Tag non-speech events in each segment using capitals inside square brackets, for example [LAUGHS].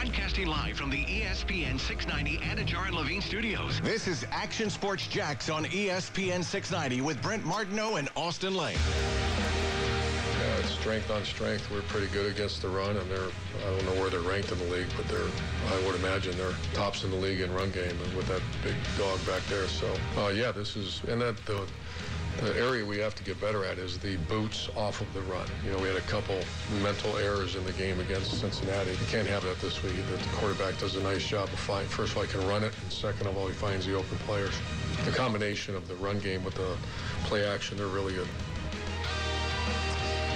Broadcasting live from the ESPN 690 Anajar and Levine studios. This is Action Sports Jax on ESPN 690 with Brent Martineau and Austin Lane. Yeah, it's strength on strength. We're pretty good against the run, and they're I don't know where they're ranked in the league, but they're I would imagine they're tops in the league in run game, and with that big dog back there. So uh, yeah, this is and that the the area we have to get better at is the boots off of the run. You know, we had a couple mental errors in the game against Cincinnati. You can't have that this week. The quarterback does a nice job of finding, first of all, he can run it, and second of all, he finds the open players. The combination of the run game with the play action, they're really good.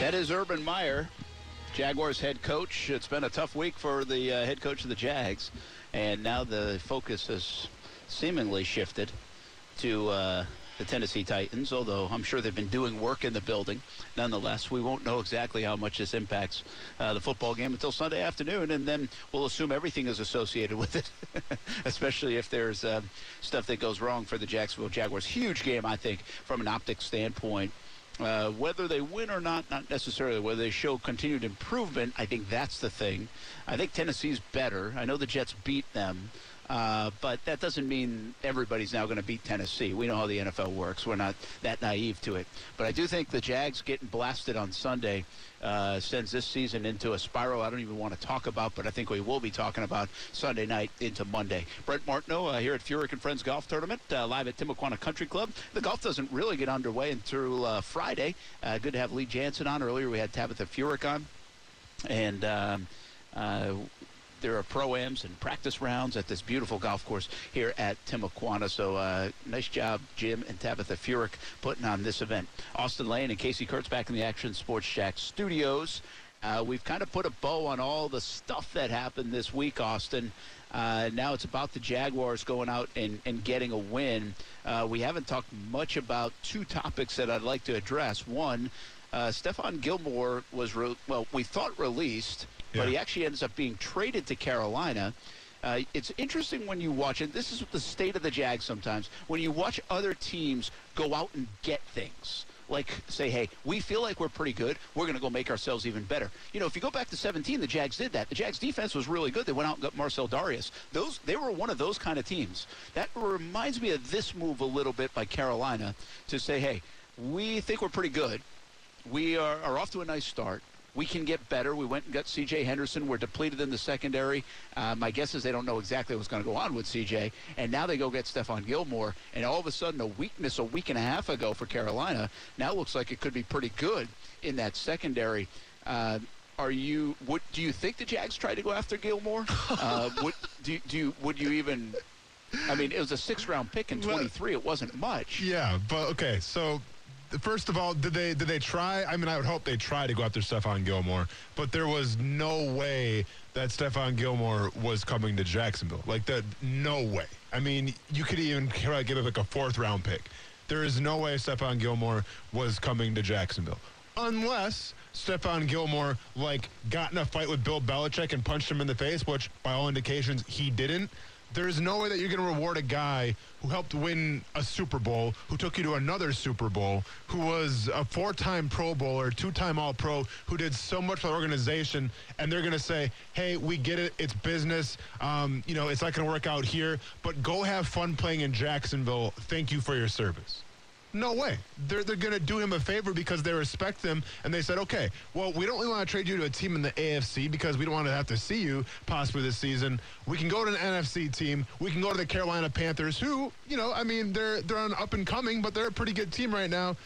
That is Urban Meyer, Jaguars head coach. It's been a tough week for the uh, head coach of the Jags, and now the focus has seemingly shifted to uh, the Tennessee Titans, although I'm sure they've been doing work in the building. Nonetheless, we won't know exactly how much this impacts uh, the football game until Sunday afternoon, and then we'll assume everything is associated with it, [LAUGHS] especially if there's uh, stuff that goes wrong for the Jacksonville Jaguars. Huge game, I think, from an optics standpoint. Uh, whether they win or not, not necessarily. Whether they show continued improvement, I think that's the thing. I think Tennessee's better. I know the Jets beat them, uh, but that doesn't mean everybody's now going to beat Tennessee. We know how the NFL works. We're not that naive to it. But I do think the Jags getting blasted on Sunday uh, sends this season into a spiral I don't even want to talk about, but I think we will be talking about Sunday night into Monday. Brent Martineau uh, here at Furyk and Friends Golf Tournament, uh, live at Timuquana Country Club. The golf doesn't really get underway until uh, Friday. Good to have Lee Janzen on. Earlier we had Tabitha Furyk on. And um, uh, there are pro-ams and practice rounds at this beautiful golf course here at Timuquana. So uh, nice job, Jim and Tabitha Furyk, putting on this event. Austin Lane and Casey Kurtz back in the Action Sports Shack studios. Uh, we've kind of put a bow on all the stuff that happened this week, Austin. Uh, now it's about the Jaguars going out and, and getting a win. Uh, we haven't talked much about two topics that I'd like to address. One, uh, Stephon Gilmore was, re- well, we thought released, but he actually ends up being traded to Carolina. Uh, it's interesting when you watch it. This is the state of the Jags sometimes. When you watch other teams go out and get things, like say, hey, we feel like we're pretty good. We're going to go make ourselves even better. You know, if you go back to 17, the Jags did that. The Jags defense was really good. They went out and got Marcell Dareus. Those they were one of those kind of teams. That reminds me of this move a little bit by Carolina to say, hey, we think we're pretty good. We are, are off to a nice start. We can get better. We went and got C.J. Henderson. We're depleted in the secondary. Uh, my guess is they don't know exactly what's going to go on with C.J. And now they go get Stephon Gilmore. And all of a sudden, a weakness a week and a half ago for Carolina now looks like it could be pretty good in that secondary. Uh, are you? Would do you think the Jags tried to go after Gilmore? [LAUGHS] uh, would do, do you, would you even? I mean, it was a six-round pick in 23. It wasn't much. Yeah, but okay. So, first of all, did they did they try? I mean, I would hope they try to go after Stephon Gilmore, but there was no way that Stephon Gilmore was coming to Jacksonville. Like that, no way. I mean, you could even give it like a fourth round pick. There is no way Stephon Gilmore was coming to Jacksonville. Unless Stephon Gilmore like got in a fight with Bill Belichick and punched him in the face, which by all indications he didn't. There's no way that you're going to reward a guy who helped win a Super Bowl, who took you to another Super Bowl, who was a four-time Pro Bowler, two-time All-Pro, who did so much for the organization, and they're going to say, "Hey, we get it. It's business. Um, you know, it's not going to work out here, but go have fun playing in Jacksonville. Thank you for your service." No way. They're, they're going to do him a favor because they respect him. And they said, okay, well, we don't really want to trade you to a team in the AFC because we don't want to have to see you possibly this season. We can go to an NFC team. We can go to the Carolina Panthers, who, you know, I mean, they're, they're on up and coming, but they're a pretty good team right now.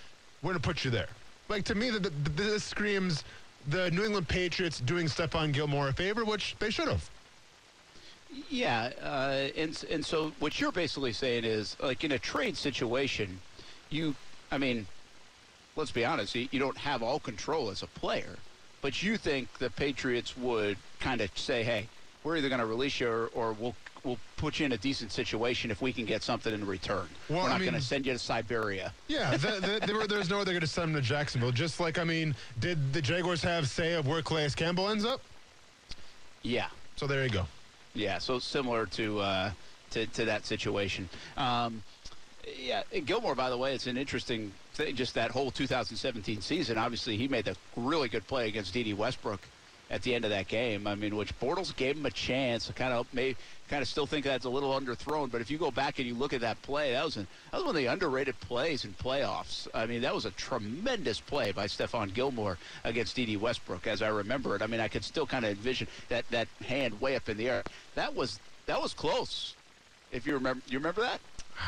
We're going to put you there. Like, to me, the, the, this screams the New England Patriots doing Stephon Gilmore a favor, which they should have. Yeah, uh, and and so what you're basically saying is, like in a trade situation, you, I mean, let's be honest, you, you don't have all control as a player, But you think the Patriots would kind of say, "Hey, we're either going to release you or, or we'll we'll put you in a decent situation if we can get something in return. Well, we're I not going to send you to Siberia." Yeah, the, the, there were, there's no way they're going to send him to Jacksonville. Just like, I mean, did the Jaguars have say of where Calais Campbell ends up? Yeah. So there you go. Yeah, so similar to uh, to, to that situation. Um, yeah, Gilmore, by the way, it's an interesting thing. Just that whole 2017 season. Obviously, he made a really good play against Dede Westbrook at the end of that game. I mean, which Bortles gave him a chance. I kind of may kind of still think that's a little underthrown. But if you go back and you look at that play, that was an, that was one of the underrated plays in playoffs. I mean, that was a tremendous play by Stephon Gilmore against Dede Westbrook, as I remember it. I mean, I could still kind of envision that that hand way up in the air. That was that was close. If you remember, you remember that?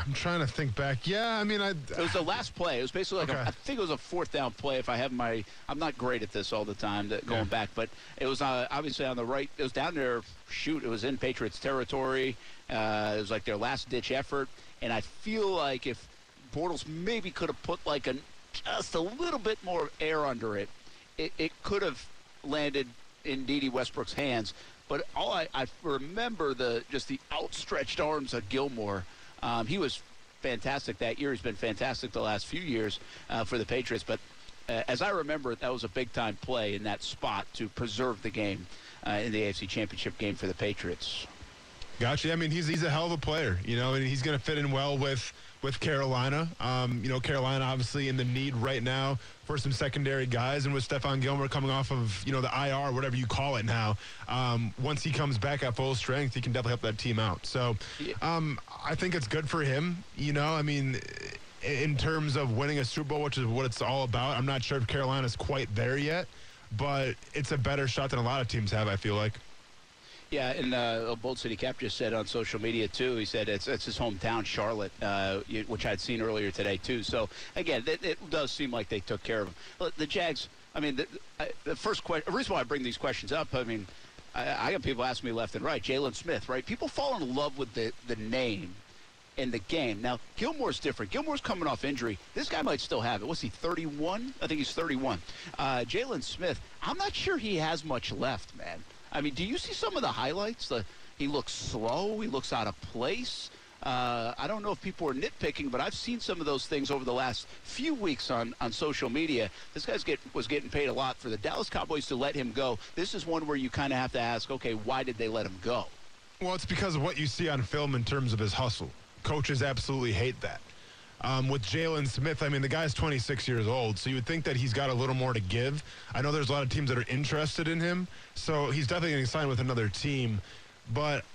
I'm trying to think back. Yeah, I mean, I. It was the last play. It was basically like Okay. I think it was a fourth down play. If I have my, I'm not great at this all the time, that going Yeah. back, but it was uh, obviously on the right. It was down there. Shoot, it was in Patriots territory. Uh, it was like their last ditch effort, and I feel like if Bortles maybe could have put like a just a little bit more air under it, it, it could have landed in Dede Westbrook's hands. But all I, I remember the just the outstretched arms of Gilmore. Um, he was fantastic that year. He's been fantastic the last few years uh, for the Patriots. But uh, as I remember, that was a big time play in that spot to preserve the game uh, in the AFC Championship game for the Patriots. Gotcha. I mean, he's he's a hell of a player, you know, and he's going to fit in well with with Carolina. Um, you know, Carolina obviously in the need right now for some secondary guys, and with Stephon Gilmore coming off of you know the IR, whatever you call it now. Um, once he comes back at full strength, he can definitely help that team out. So, um, I think it's good for him. You know, I mean. In terms of winning a Super Bowl, which is what it's all about, I'm not sure if Carolina's quite there yet, but it's a better shot than a lot of teams have. I feel like. Yeah, and uh, Bold City Cap just said on social media too. He said it's it's his hometown, Charlotte, uh, which I'd seen earlier today too. So again, it, it does seem like they took care of him. The Jags. I mean, the, the first question. The reason why I bring these questions up. I mean, I, I got people asking me left and right. Jaylon Smith, right? People fall in love with the the name in the game. Now, Gilmore's different. Gilmore's coming off injury. This guy might still have it. What's he, 31? I think he's 31. Uh, Jaylon Smith, I'm not sure he has much left, man. I mean, do you see some of the highlights? The, he looks slow. He looks out of place. Uh, I don't know if people are nitpicking, but I've seen some of those things over the last few weeks on, on social media. This guy's get, was getting paid a lot for the Dallas Cowboys to let him go. This is one where you kind of have to ask, okay, why did they let him go? Well, it's because of what you see on film in terms of his hustle. Coaches absolutely hate that. Um, with Jaylon Smith, I mean, the guy's 26 years old, so you would think that he's got a little more to give. I know there's a lot of teams that are interested in him, so he's definitely going to sign with another team. But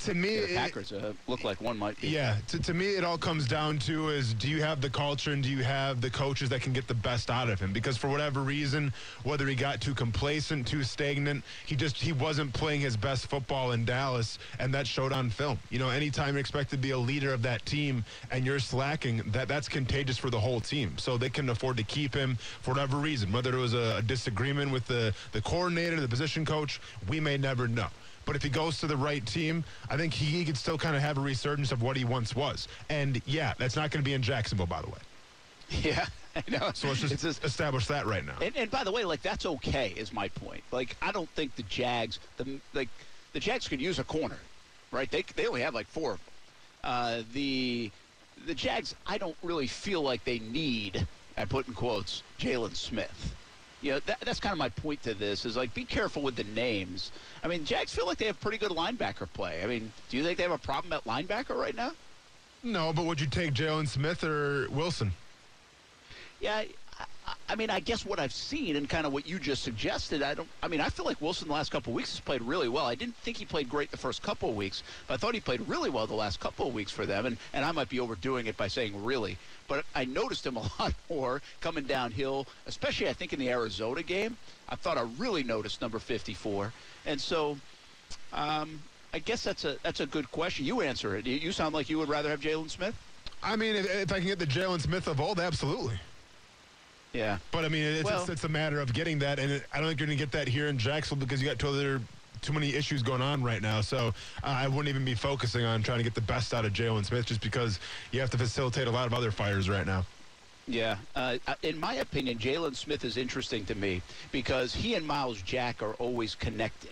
to me, it- Packers uh, look like one might be. yeah, to, to me, it all comes down to is do you have the culture and do you have the coaches that can get the best out of him? Because for whatever reason, whether he got too complacent, too stagnant, he just he wasn't playing his best football in Dallas, and that showed on film. You know, anytime you're expected to be a leader of that team and you're slacking, that that's contagious for the whole team. So they can afford to keep him for whatever reason, whether it was a, a disagreement with the the coordinator, the position coach, we may never know. But if he goes to the right team, I think he, he could still kind of have a resurgence of what he once was. And yeah, that's not going to be in Jacksonville, by the way. [LAUGHS] Yeah, I know. So let's just It's just- establish that right now. and, and by the way, like that's okay. Is my point. Like I don't think the Jags, the like the Jags could use a corner, right? They they only have like four of them. Uh, the the Jags, I don't really feel like they need. I put in quotes Jaylon Smith. You know, that, that's kind of my point to this is like be careful with the names. I mean, Jags feel like they have pretty good linebacker play. I mean, do you think they have a problem at linebacker right now? no, but would you take Jaylon Smith or Wilson? Yeah, I, I- mean, I guess what I've seen and kind of what you just suggested, I don't. I mean, I feel like Wilson the last couple of weeks has played really well. I didn't think he played great the first couple of weeks, but I thought he played really well the last couple of weeks for them. And and I might be overdoing it by saying really, but I noticed him a [LAUGHS] lot more coming downhill, especially I think in the Arizona game. I thought I really noticed number 54, and so. Um, I guess that's a that's a good question. You answer it. You- sound like you would rather have Jaylon Smith. I mean, if, if I can get the Jaylon Smith of old, absolutely. Yeah. But I mean, it's, Well- it's, it's a matter of getting that, and it, I don't think you're going to get that here in Jacksonville because you got two other too many issues going on right now. So uh, I wouldn't even be focusing on trying to get the best out of Jaylon Smith just because you have to facilitate a lot of other fires right now. Yeah. Uh, in my opinion, Jaylon Smith is interesting to me because he and Myles Jack are always connected.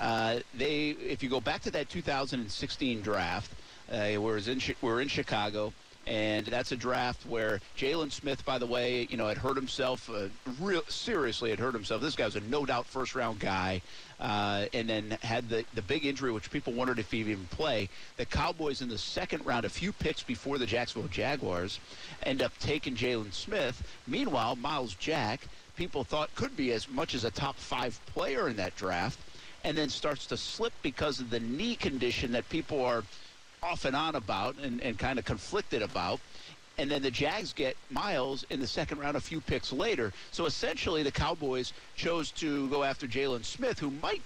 Uh, they, if you go back to that 2016 draft, uh, we're in we're in Chicago, and that's a draft where Jaylon Smith, by the way, you know, had hurt himself, uh, real seriously had hurt himself. This guy was a no doubt first round guy, uh, and then had the the big injury, which people wondered if he'd even play. The Cowboys in the second round, a few picks before the Jacksonville Jaguars, end up taking Jaylon Smith. Meanwhile, Myles Jack, people thought could be as much as a top five player in that draft and then starts to slip because of the knee condition that people are off and on about and, and kind of conflicted about. And then the Jags get Myles in the second round a few picks later. So essentially, the Cowboys chose to go after Jaylon Smith, who might,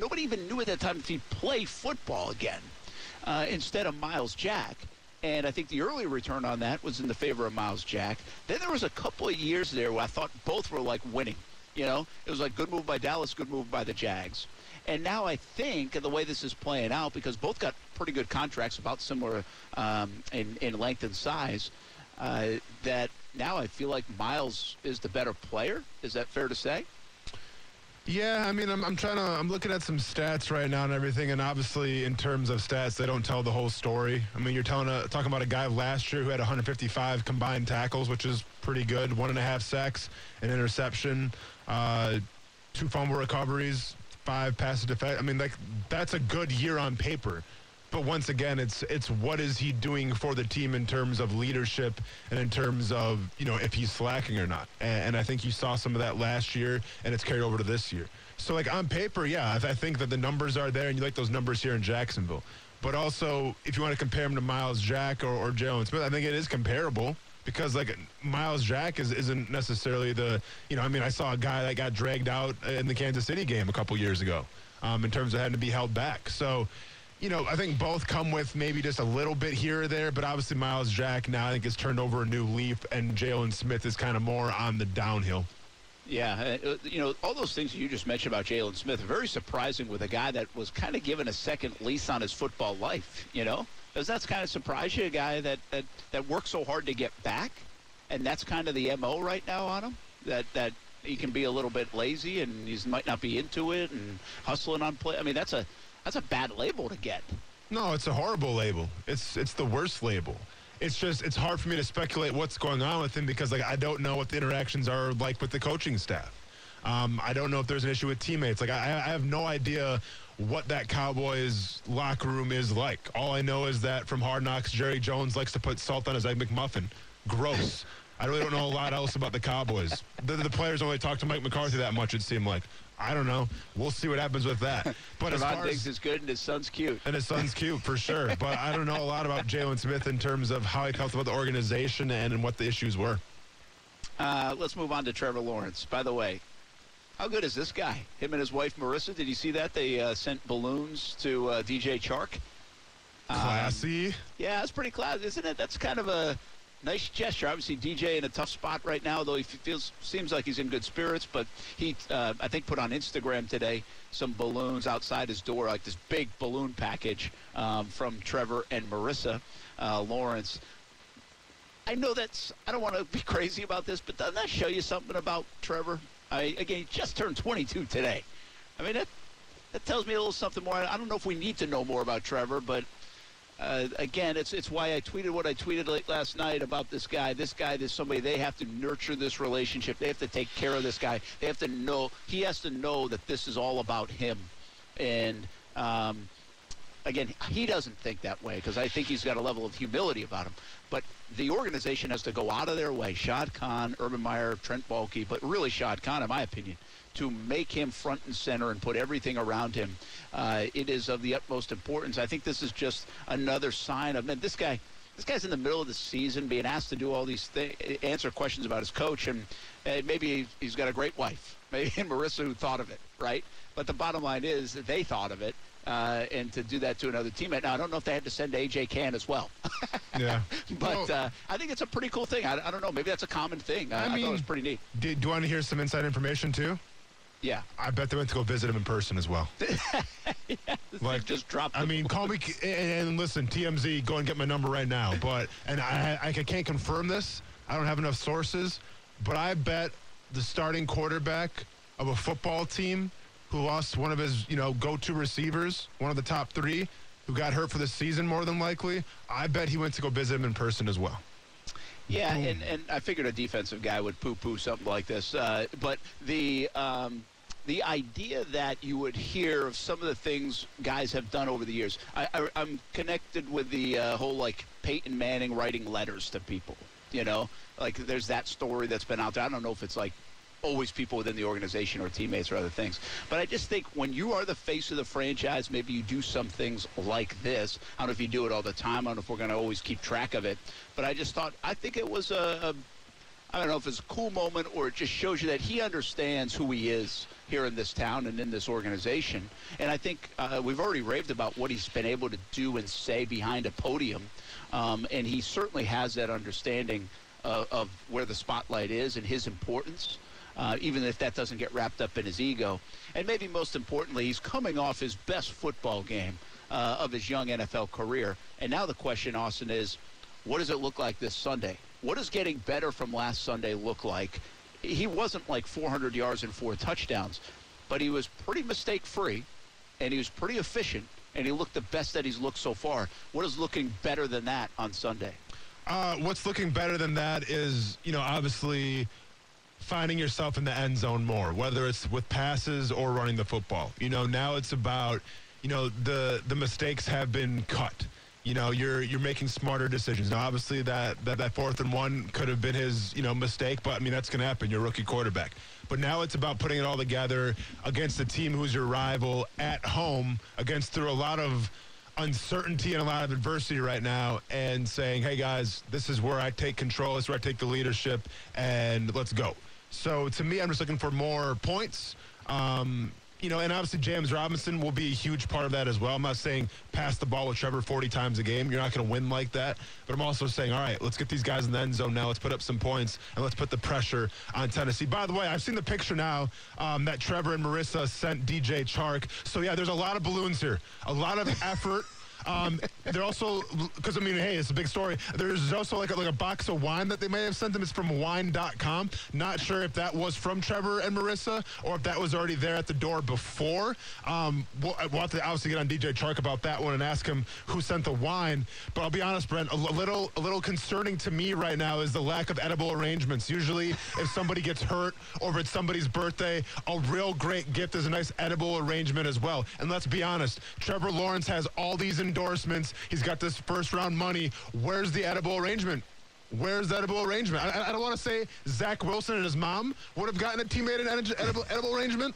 nobody even knew at that time if he'd play football again, uh, instead of Myles Jack. And I think the early return on that was in the favor of Myles Jack. Then there was a couple of years there where I thought both were like winning. You know, it was like good move by Dallas, good move by the Jags. And now I think the way this is playing out, because both got pretty good contracts, about similar um, in, in length and size, uh, that now I feel like Myles is the better player. Is that fair to say? Yeah, I mean, I'm, I'm trying to, I'm looking at some stats right now and everything, and obviously, in terms of stats, they don't tell the whole story. I mean, you're telling a, talking about a guy last year who had 155 combined tackles, which is pretty good, one and a half sacks, an interception, uh, two fumble recoveries, five passes defense. I mean, like that's a good year on paper. But once again, it's it's what is he doing for the team in terms of leadership and in terms of you know if he's slacking or not. And, and I think you saw some of that last year, and it's carried over to this year. So like on paper, yeah, I, I think that the numbers are there, and you like those numbers here in Jacksonville. But also, if you want to compare him to Myles Jack or, or Jaylon I think it is comparable because like Myles Jack is, isn't necessarily the you know I mean I saw a guy that got dragged out in the Kansas City game a couple years ago um, in terms of having to be held back. So you know I think both come with maybe just a little bit here or there, but obviously Myles Jack now I think has turned over a new leaf, and Jaylon Smith is kind of more on the downhill. Yeah, uh, you know, all those things you just mentioned about Jaylon Smith very surprising with a guy that was kind of given a second lease on his football life, you know? Does that kind of surprise you, a guy that, that, that worked so hard to get back? And that's kind of the MO right now on him? That, that he can be a little bit lazy and he might not be into it and hustling on play. I mean, that's a, that's a bad label to get. No, it's a horrible label. It's it's the worst label. It's just it's hard for me to speculate what's going on with him because like I don't know what the interactions are like with the coaching staff. Um, I don't know if there's an issue with teammates. Like I, I have no idea what that Cowboys locker room is like. All I know is that from Hard Knocks, Jerry Jones likes to put salt on his egg McMuffin. Gross. I really don't know a lot else about the Cowboys. The, the players only talk to Mike McCarthy that much. It seemed like. I don't know. We'll see what happens with that. [LAUGHS] But as far Diggs as is good and his son's cute. and his son's cute for sure. [LAUGHS] But I don't know a lot about Jaylon Smith in terms of how he felt about the organization and, and what the issues were. Uh, let's move on to Trevor Lawrence. By the way, how good is this guy? Him and his wife Marissa. Did you see that? They uh, sent balloons to uh, DJ Chark. Um, Classy. Yeah, that's pretty classy, isn't it? That's kind of a nice gesture. Obviously, DJ in a tough spot right now, though he feels seems like he's in good spirits. But he, uh, I think, put on Instagram today some balloons outside his door, like this big balloon package um, from Trevor and Marissa uh, Lawrence. I know that's. I don't want to be [LAUGHS] crazy about this, but doesn't that show you something about Trevor? I, again, he just turned 22 today. I mean, that that tells me a little something more. I don't know if we need to know more about Trevor, but uh, again, it's it's why I tweeted what I tweeted late last night about this guy. This guy, this somebody they have to nurture this relationship. They have to take care of this guy. They have to know he has to know that this is all about him. And um, again, he doesn't think that way because I think he's got a level of humility about him. But the organization has to go out of their way. Shad Khan, Urban Meyer, Trent Baalke, but really Shad Khan, in my opinion, to make him front and center and put everything around him. Uh, it is of the utmost importance. I think this is just another sign of man. This guy, this guy's in the middle of the season, being asked to do all these things, answer questions about his coach, and uh, maybe he's got a great wife, [LAUGHS] maybe and Marissa who thought of it, right? But the bottom line is that they thought of it. Uh, and to do that to another teammate. Now, I don't know if they had to send AJ Cann as well. [LAUGHS] Yeah. but Well, uh, I think it's a pretty cool thing. I, I don't know. Maybe that's a common thing. I, I, I thought it was pretty neat. do, do you want to hear some inside information too? Yeah. I bet they went to go visit him in person as well. [LAUGHS] Like, just drop. I mean, call me and, and listen, TMZ, go and get my number right now. But and I, I can't confirm this, I don't have enough sources, but I bet the starting quarterback of a football team who lost one of his, you know, go-to receivers, one of the top three, who got hurt for the season more than likely, I bet he went to go visit him in person as well. Yeah, and, and I figured a defensive guy would poo-poo something like this. Uh, but the um, the idea that you would hear of some of the things guys have done over the years, I, I'm connected with the uh, whole like Peyton Manning writing letters to people. You know, like there's that story that's been out there. I don't know if it's like always people within the organization or teammates or other things. But I just think when you are the face of the franchise, maybe you do some things like this. I don't know if you do it all the time. I don't know if we're going to always keep track of it. But I just thought, I think it was a, a I don't know if it's a cool moment or it just shows you that he understands who he is here in this town and in this organization. And I think uh, we've already raved about what he's been able to do and say behind a podium. Um, and he certainly has that understanding uh, of where the spotlight is and his importance uh, even if that doesn't get wrapped up in his ego. And maybe most importantly, he's coming off his best football game uh, of his young NFL career. And now the question, Austin, is what does it look like this Sunday? What does getting better from last Sunday look like? He wasn't like 400 yards and four touchdowns, but he was pretty mistake free and he was pretty efficient and he looked the best that he's looked so far. What is looking better than that on Sunday? Uh, what's looking better than that is, you know, obviously finding yourself in the end zone more, whether it's with passes or running the football. You know, now it's about, you know, the the mistakes have been cut. You know, you're you're making smarter decisions. Now, obviously, that that, that fourth and one could have been his, you know, mistake, but I mean that's going to happen. You're a rookie quarterback. But now it's about putting it all together against a team who's your rival at home, against through a lot of uncertainty and a lot of adversity right now and saying, hey guys, this is where I take control, this is where I take the leadership, and let's go. So to me, I'm just looking for more points. Um, you know, and obviously James Robinson will be a huge part of that as well. I'm not saying pass the ball with Trevor 40 times a game. You're not going to win like that. But I'm also saying, all right, let's get these guys in the end zone now. Let's put up some points and let's put the pressure on Tennessee. By the way, I've seen the picture now um, that Trevor and Marissa sent DJ Chark. So yeah, there's a lot of balloons here, a lot of [LAUGHS] effort. Um, they're also because I mean, hey, it's a big story. There's also like a, like a box of wine that they may have sent them. It's from wine.com. Not sure if that was from Trevor and Marissa or if that was already there at the door before. Um, we'll, we'll have to obviously get on DJ Chark about that one and ask him who sent the wine. But I'll be honest, Brent, a little a little concerning to me right now is the lack of edible arrangements. Usually, if somebody gets hurt or if it's somebody's birthday, a real great gift is a nice edible arrangement as well. And let's be honest, Trevor Lawrence has all these endorsements. He's got this first round money. Where's the edible arrangement? Where's the edible arrangement? I, I don't want to say Zach Wilson and his mom would have gotten a teammate an edible, edible arrangement,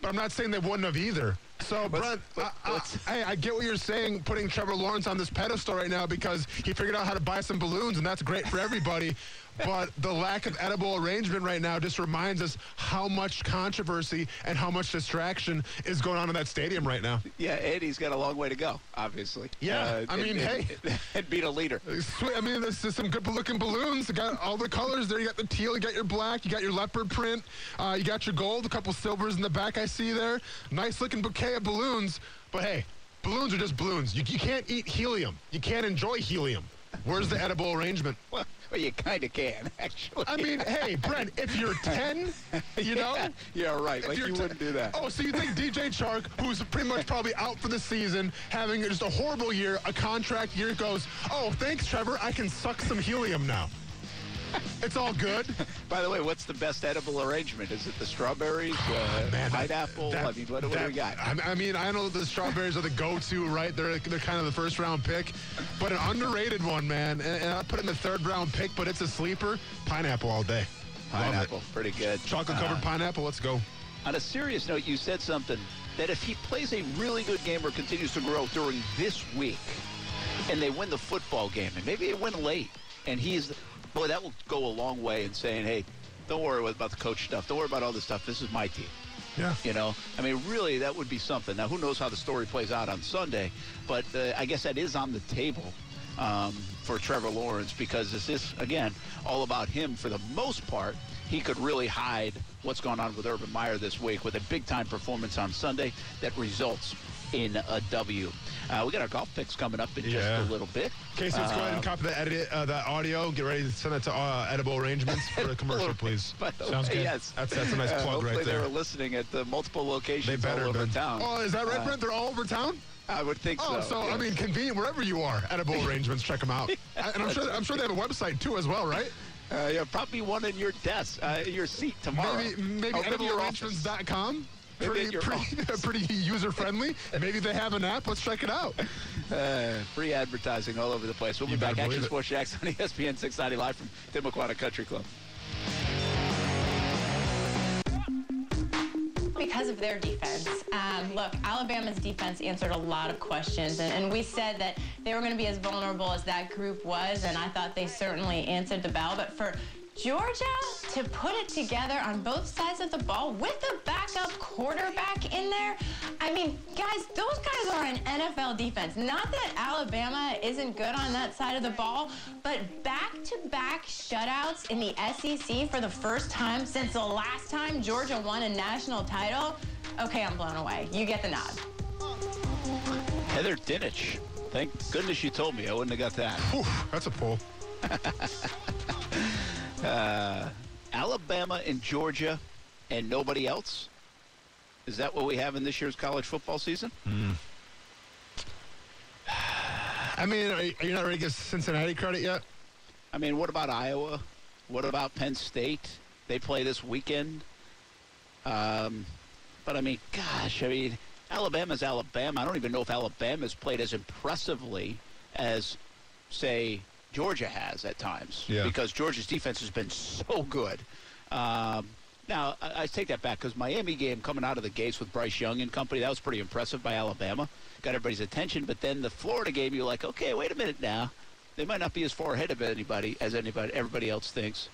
but I'm not saying they wouldn't have either. So, Brent, I, I, hey, I get what you're saying, putting Trevor Lawrence on this pedestal right now because he figured out how to buy some balloons, and that's great for everybody. But the lack of edible arrangement right now just reminds us how much controversy and how much distraction is going on in that stadium right now. Yeah, Eddie's got a long way to go, obviously. Yeah, uh, I mean, and, hey, [LAUGHS] and beat a leader. Sweet. I mean, this is some good-looking balloons. You got all the colors there. You got the teal, you got your black, you got your leopard print, uh, you got your gold, a couple silvers in the back. I see there. Nice-looking bouquet of balloons. But hey, balloons are just balloons. You, you can't eat helium. You can't enjoy helium. Where's the edible arrangement? Well, well you kind of can, [LAUGHS] actually. I mean, hey, Brent, if you're [LAUGHS] 10, you know? Yeah, yeah right. Like, you ten, wouldn't do that. Oh, so you think DJ Chark, who's pretty much probably out for the season, having just a horrible year, a contract year, goes, oh, thanks, Trevor, I can suck some helium now. [LAUGHS] it's all good. By the way, what's the best edible arrangement? Is it the strawberries, uh, Man, pineapple? That, I mean, what, what that, do we got? I mean, I know the strawberries are the go-to, right? They're they're kind of the first round pick, but an underrated one, man. And, and I put in the third round pick, but it's a sleeper. Pineapple all day. Pineapple, pretty good. Chocolate covered uh, pineapple. Let's go. On a serious note, you said something that if he plays a really good game or continues to grow during this week, and they win the football game, and maybe they win late, and he's boy, that will go a long way in saying, hey, don't worry about the coach stuff. Don't worry about all this stuff. This is my team. Yeah. You know, I mean, really, that would be something. Now, who knows how the story plays out on Sunday, but uh, I guess that is on the table um, for Trevor Lawrence because this is, again, all about him for the most part. He could really hide what's going on with Urban Meyer this week with a big time performance on Sunday that results in a W. Uh, we got our golf picks coming up in Yeah. just a little bit. Casey, let's go ahead and copy that edit, uh, that audio. Get ready to send that to uh, Edible Arrangements for the [LAUGHS] commercial, please. By the Sounds way, good. Yes. That's that's a nice Uh, plug hopefully right there. they there. were listening at the multiple locations all over been. town. Oh, is that right, Brent? They're all over town. I would think Oh, so. so I mean, convenient wherever you are. Edible [LAUGHS] Arrangements, check them out. And I'm sure I'm sure they have a website too, as well, right? Uh, yeah, probably one in your desk, uh, your seat tomorrow. Maybe maybe Over in your ediblearrangements.com. Maybe Pretty, pretty, [LAUGHS] pretty user friendly. Maybe they have an app. Let's check it out. Uh, free advertising all over the place. We'll You be back. Action it. Sports Jacks on [LAUGHS] ESPN 690 live from Tim Timuquana Country Club. because of their defense. Um, look, Alabama's defense answered a lot of questions, and, and we said that they were going to be as vulnerable as that group was, and I thought they certainly answered the bell. But for Georgia to put it together on both sides of the ball with a backup quarterback in there, I mean, guys, those guys are an NFL defense. Not that Alabama isn't good on that side of the ball, but back-to-back shutouts in the SEC for the first time since the last time Georgia won a national title. Okay, I'm blown away. You get the nod. Heather Dinich. Thank goodness you told me. I wouldn't have got that. Whew, that's a pull. [LAUGHS] Alabama and Georgia and nobody else? Is that what we have in this year's college football season? I mean, are you, are you not ready to give Cincinnati credit yet? I mean, what about Iowa? What about Penn State? They play this weekend. Um, but I mean, gosh, I mean, Alabama's Alabama. I don't even know if Alabama's played as impressively as, say, Georgia has at times. Yeah. Because Georgia's defense has been so good. Um, now, I, I take that back because Miami game coming out of the gates with Bryce Young and company, that was pretty impressive by Alabama. Got everybody's attention. But then the Florida game, you're like, okay, wait a minute now. They might not be as far ahead of anybody as anybody everybody else thinks.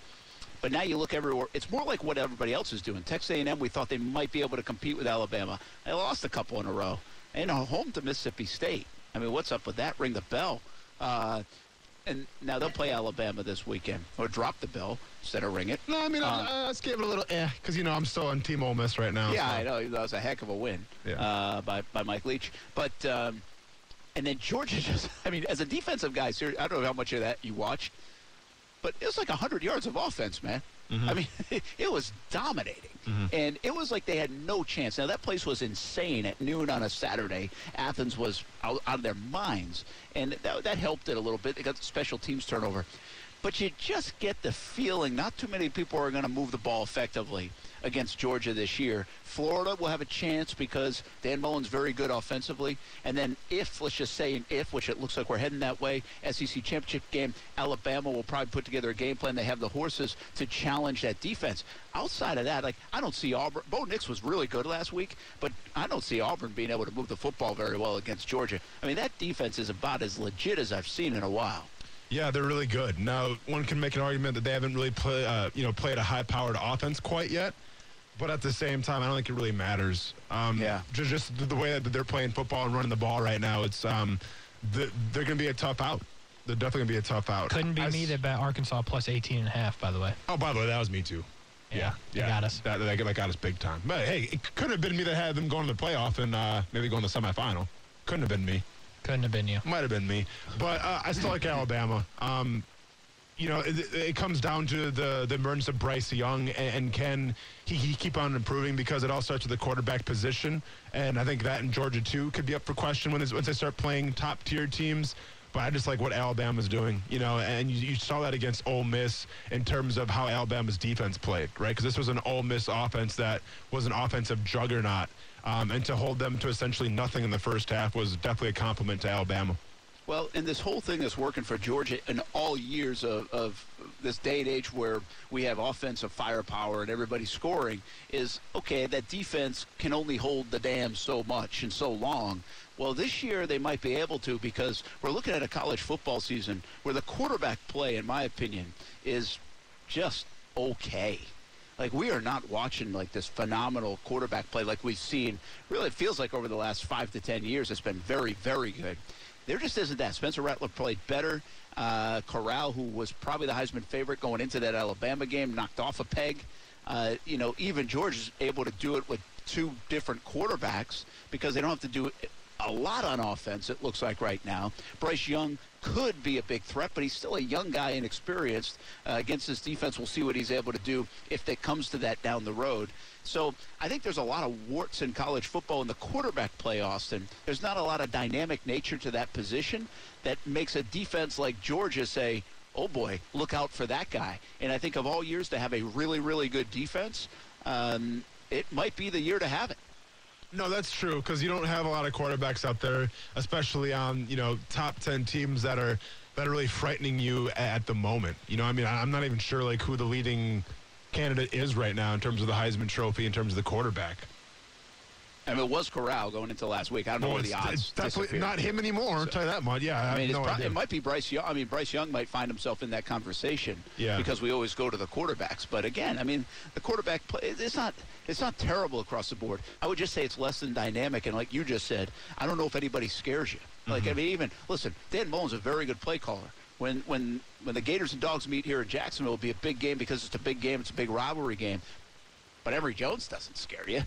But now you look everywhere. It's more like what everybody else is doing. Texas A&M, we thought they might be able to compete with Alabama. They lost a couple in a row. And home to Mississippi State. I mean, what's up with that? Ring the bell. Uh, and now they'll play Alabama this weekend, or drop the bell instead of ring it. No, I mean, I, I just gave it a little eh, because you know I'm still on Team Ole Miss right now. Yeah, so. I know that was a heck of a win Yeah. uh, by by Mike Leach. But um, and then Georgia [LAUGHS] just, I mean, as a defensive guy, I don't know how much of that you watched, but it was like hundred yards of offense, man. Mm-hmm. I mean, [LAUGHS] it was dominating, mm-hmm. and it was like they had no chance. Now that place was insane at noon on a Saturday. Athens was out, out of their minds, and that, that helped it a little bit. They got the special teams turnover. But you just get the feeling not too many people are going to move the ball effectively against Georgia this year. Florida will have a chance because Dan Mullen's very good offensively. And then if, let's just say an if, which it looks like we're heading that way, SEC championship game, Alabama will probably put together a game plan. They have the horses to challenge that defense. Outside of that, like I don't see Auburn. Bo Nix was really good last week, but I don't see Auburn being able to move the football very well against Georgia. I mean, that defense is about as legit as I've seen in a while. Yeah, they're really good. Now, one can make an argument that they haven't really play, uh, you know, played a high-powered offense quite yet. But at the same time, I don't think it really matters. Um, Yeah. ju- Just the way that they're playing football and running the ball right now, it's um, the, they're going to be a tough out. They're definitely going to be a tough out. Couldn't be I me s- that bet Arkansas plus 18 and a half, by the way. Oh, by the way, that was me too. Yeah, they got us. That, that, that got us big time. But hey, it couldn't have been me that had them going to the playoff and uh, maybe going to the semifinal. Couldn't have been me. Couldn't have been you. Might have been me, but uh, I still like Alabama. Um, you know, it, it comes down to the the emergence of Bryce Young and, and can he, he keep on improving because it all starts with the quarterback position, and I think that in Georgia too could be up for question when, once they start playing top tier teams. But I just like what Alabama's doing, you know, and you, you saw that against Ole Miss in terms of how Alabama's defense played, right? Because this was an Ole Miss offense that was an offensive juggernaut, um, and to hold them to essentially nothing in the first half was definitely a compliment to Alabama. Well, and this whole thing that's working for Georgia in all years of, of this day and age where we have offensive firepower and everybody scoring is okay, that defense can only hold the dam so much and so long. Well, this year they might be able to because we're looking at a college football season where the quarterback play, in my opinion, is just okay. Like we are not watching like this phenomenal quarterback play like we've seen. Really, it feels like over the last five to ten years, it's been very, very good. There just isn't that. Spencer Rattler played better. Uh, Corral, who was probably the Heisman favorite going into that Alabama game, knocked off a peg. Uh, you know, even George is able to do it with two different quarterbacks because they don't have to do a lot on offense, it looks like right now. Bryce Young could be a big threat, but he's still a young guy, inexperienced. Uh, against this defense, we'll see what he's able to do if it comes to that down the road. So I think there's a lot of warts in college football in the quarterback play, Austin. There's not a lot of dynamic nature to that position that makes a defense like Georgia say, oh boy, look out for that guy. And I think of all years to have a really, really good defense, um, it might be the year to have it. No, that's true because you don't have a lot of quarterbacks out there, especially on you know top ten teams that are that are really frightening you at the moment. You know, I mean, I'm not even sure like who the leading candidate is right now in terms of the Heisman Trophy, in terms of the quarterback. I mean, it was Corral going into last week. I don't know Well, where the odds. it's definitely not him anymore. I'll tell you that much. Yeah, I, I mean, no it might be Bryce Young. I mean, Bryce Young might find himself in that conversation Yeah. because we always go to the quarterbacks. But again, I mean, the quarterback play it's not it's not terrible across the board. I would just say it's less than dynamic. And like you just said, I don't know if anybody scares you. Like Mm-hmm. I mean, even listen, Dan Mullen's a very good play caller. When when when the Gators and Dogs meet here in Jacksonville, it'll be a big game because it's a big game. It's a big rivalry game. But Emory Jones doesn't scare you.